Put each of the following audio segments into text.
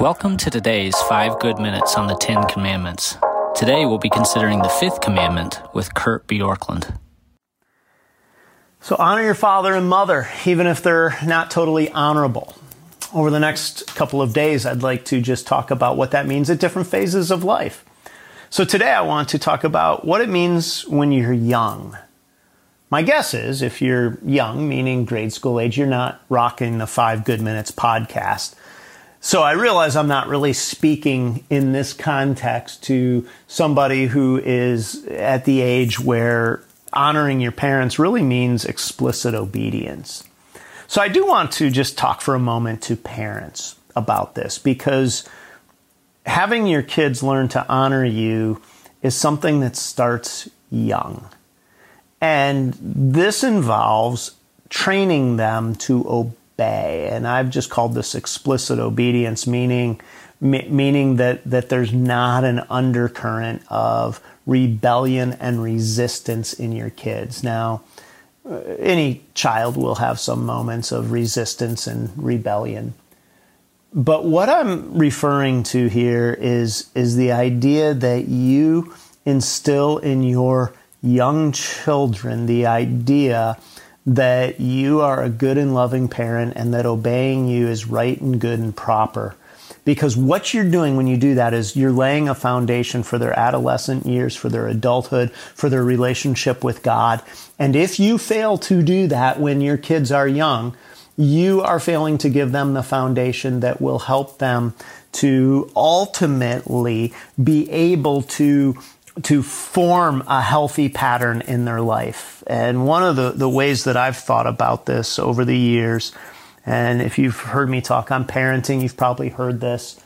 Welcome to today's 5 Good Minutes on the Ten Commandments. Today we'll be considering the fifth commandment with Kurt Bjorklund. So honor your father and mother, even if they're not totally honorable. Over the next couple of days, I'd like to just talk about what that means at different phases of life. So today I want to talk about what it means when you're young. My guess is if you're young, meaning grade school age, you're not rocking the Five Good Minutes podcast. So I realize I'm not really speaking in this context to somebody who is at the age where honoring your parents really means explicit obedience. So I do want to just talk for a moment to parents about this because having your kids learn to honor you is something that starts young. And this involves training them to obey. And I've just called this explicit obedience, meaning meaning that, that there's not an undercurrent of rebellion and resistance in your kids. Now, uh, any child will have some moments of resistance and rebellion. But what I'm referring to here is, is the idea that you instill in your young children the idea that you are a good and loving parent and that obeying you is right and good and proper. Because what you're doing when you do that is you're laying a foundation for their adolescent years, for their adulthood, for their relationship with God. And if you fail to do that when your kids are young, you are failing to give them the foundation that will help them to ultimately be able to to form a healthy pattern in their life. And one of the, the ways that I've thought about this over the years and if you've heard me talk on parenting, you've probably heard this.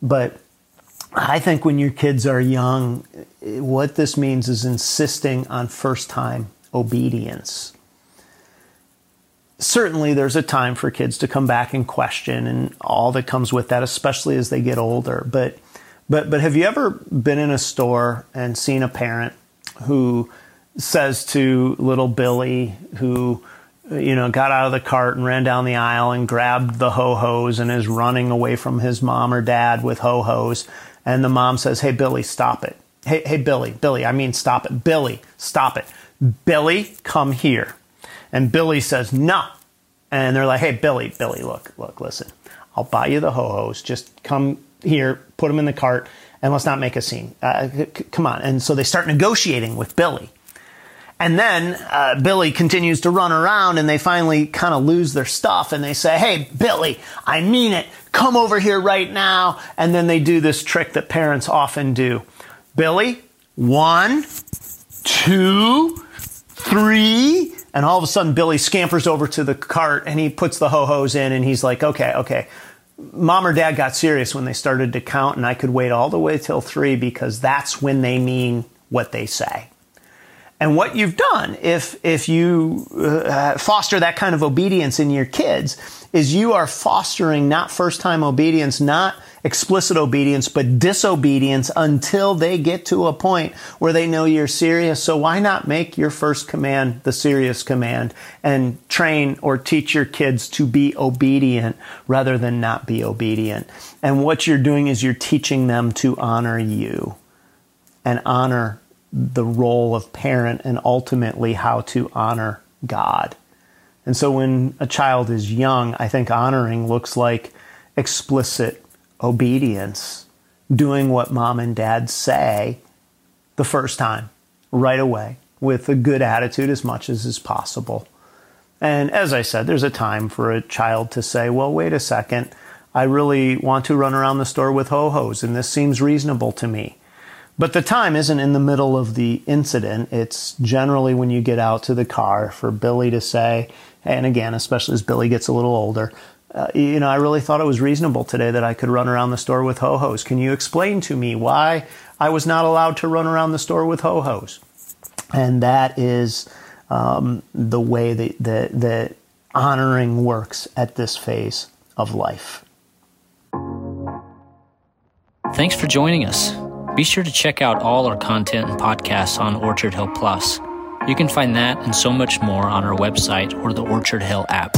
But I think when your kids are young, what this means is insisting on first time obedience. Certainly, there's a time for kids to come back and question and all that comes with that, especially as they get older. But, but, but have you ever been in a store and seen a parent who says to little Billy, who you know, got out of the cart and ran down the aisle and grabbed the ho hos and is running away from his mom or dad with ho hos. And the mom says, Hey, Billy, stop it. Hey, hey, Billy, Billy, I mean, stop it. Billy, stop it. Billy, come here. And Billy says, No. And they're like, Hey, Billy, Billy, look, look, listen, I'll buy you the ho hos. Just come here, put them in the cart, and let's not make a scene. Uh, c- come on. And so they start negotiating with Billy. And then uh, Billy continues to run around and they finally kind of lose their stuff and they say, Hey, Billy, I mean it. Come over here right now. And then they do this trick that parents often do. Billy, one, two, three. And all of a sudden, Billy scampers over to the cart and he puts the ho hos in and he's like, Okay, okay. Mom or dad got serious when they started to count, and I could wait all the way till three because that's when they mean what they say. And what you've done, if if you uh, foster that kind of obedience in your kids, is you are fostering not first time obedience, not explicit obedience, but disobedience until they get to a point where they know you're serious. So why not make your first command the serious command and train or teach your kids to be obedient rather than not be obedient? And what you're doing is you're teaching them to honor you and honor the role of parent and ultimately how to honor God. And so when a child is young, I think honoring looks like explicit obedience, doing what mom and dad say the first time, right away, with a good attitude as much as is possible. And as I said, there's a time for a child to say, well, wait a second, I really want to run around the store with ho hos, and this seems reasonable to me. But the time isn't in the middle of the incident. It's generally when you get out to the car for Billy to say, and again, especially as Billy gets a little older, uh, you know, I really thought it was reasonable today that I could run around the store with ho hos. Can you explain to me why I was not allowed to run around the store with ho hos? And that is um, the way that, that, that honoring works at this phase of life. Thanks for joining us. Be sure to check out all our content and podcasts on Orchard Hill Plus. You can find that and so much more on our website or the Orchard Hill app.